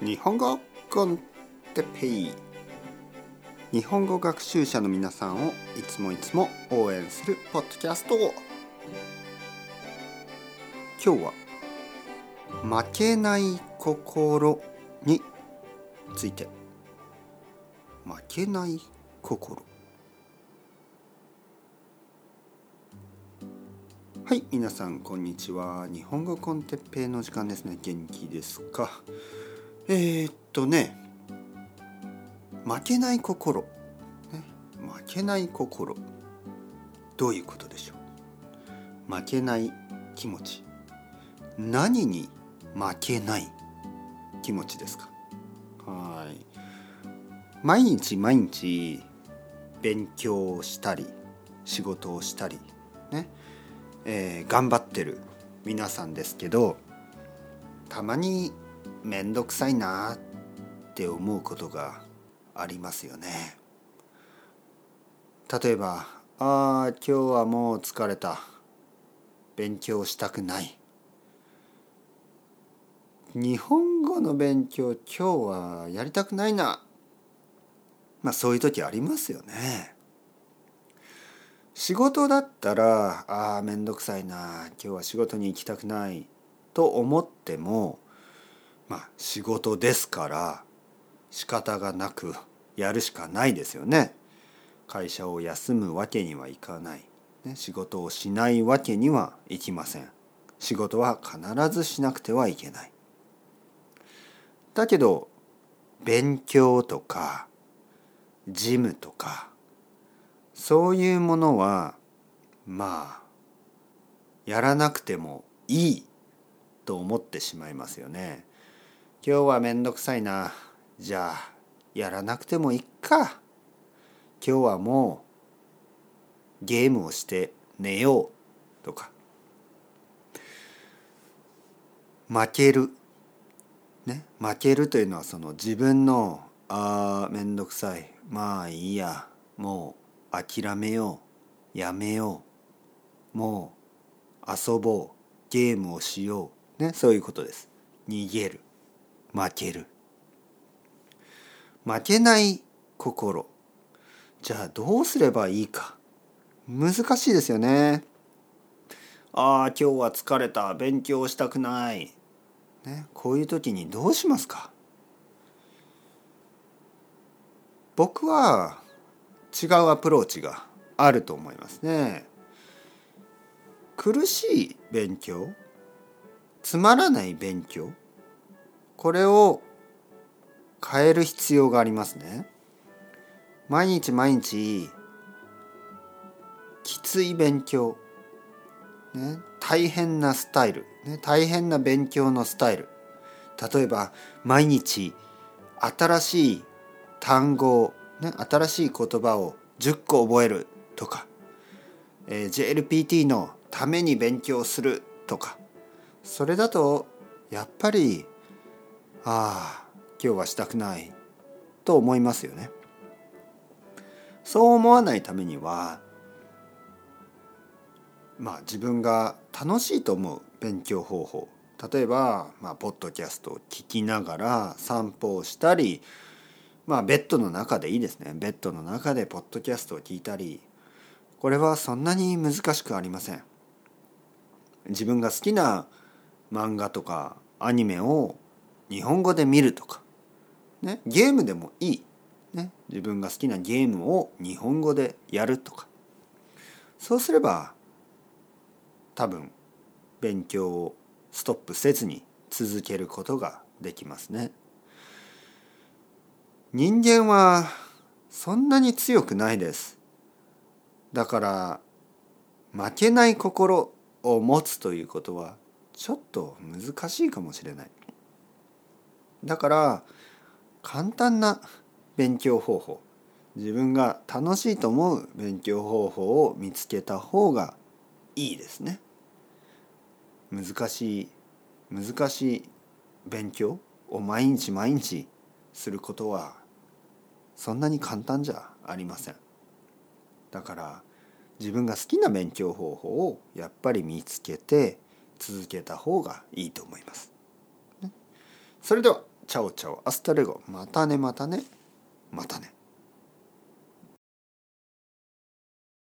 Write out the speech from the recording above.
日本語コンテペイ日本語学習者の皆さんをいつもいつも応援するポッドキャスト今日は「負けない心」について。負けない心。はい皆さんこんにちは。日本語コンテッペイの時間ですね。元気ですか？えー、っとね負けない心、ね、負けない心。どういうことでしょう？負けない気持ち。何に負けない気持ちですか？はい。毎日毎日勉強したり仕事をしたりね、えー、頑張ってる皆さんですけどたまに面倒くさいなって思うことがありますよね。例えば「ああ今日はもう疲れた勉強したくない」日本語の勉強今日はやりたくないなまあそういう時ありますよね。仕事だったら「ああ面倒くさいな今日は仕事に行きたくない」と思ってもまあ仕事ですから仕方がなくやるしかないですよね。会社を休むわけにはいかない。ね、仕事をしないわけにはいきません。仕事は必ずしなくてはいけない。だけど勉強とか事務とかそういうものはまあやらなくてもいいと思ってしまいますよね。今日はめんどくさいな。じゃあやらなくてもいっか。今日はもうゲームをして寝ようとか。負ける。ね？負けるというのはその自分のああめんどくさい。まあいいや。もう諦めよう。やめよう。もう遊ぼう。ゲームをしよう。ね？そういうことです。逃げる。負ける。負けない心。じゃあどうすればいいか。難しいですよね。ああ今日は疲れた。勉強したくない、ね、こういう時にどうしますか。僕は違うアプローチがあると思いますね。苦しい勉強つまらない勉強これを変える必要がありますね。毎日毎日きつい勉強、ね、大変なスタイル、ね、大変な勉強のスタイル例えば毎日新しい単語ね、新しい言葉を10個覚えるとか、えー、JLPT のために勉強するとかそれだとやっぱりああ今日はしたくないと思いますよね。そう思わないためにはまあ自分が楽しいと思う勉強方法例えば、まあ、ポッドキャストを聞きながら散歩をしたりまあベッドの中でいいですねベッドの中でポッドキャストを聞いたりこれはそんなに難しくありません。自分が好きな漫画とかアニメを日本語で見るとか、ね、ゲームでもいい、ね、自分が好きなゲームを日本語でやるとかそうすれば多分勉強をストップせずに続けることができますね。人間はそんなに強くないです。だから負けない心を持つということはちょっと難しいかもしれない。だから簡単な勉強方法自分が楽しいと思う勉強方法を見つけた方がいいですね。難しい難しい勉強を毎日毎日することはそんなに簡単じゃありません。だから自分が好きな勉強方法をやっぱり見つけて続けた方がいいと思います。それでは Ciao ciao。Hasta luego。またねまたね。またね。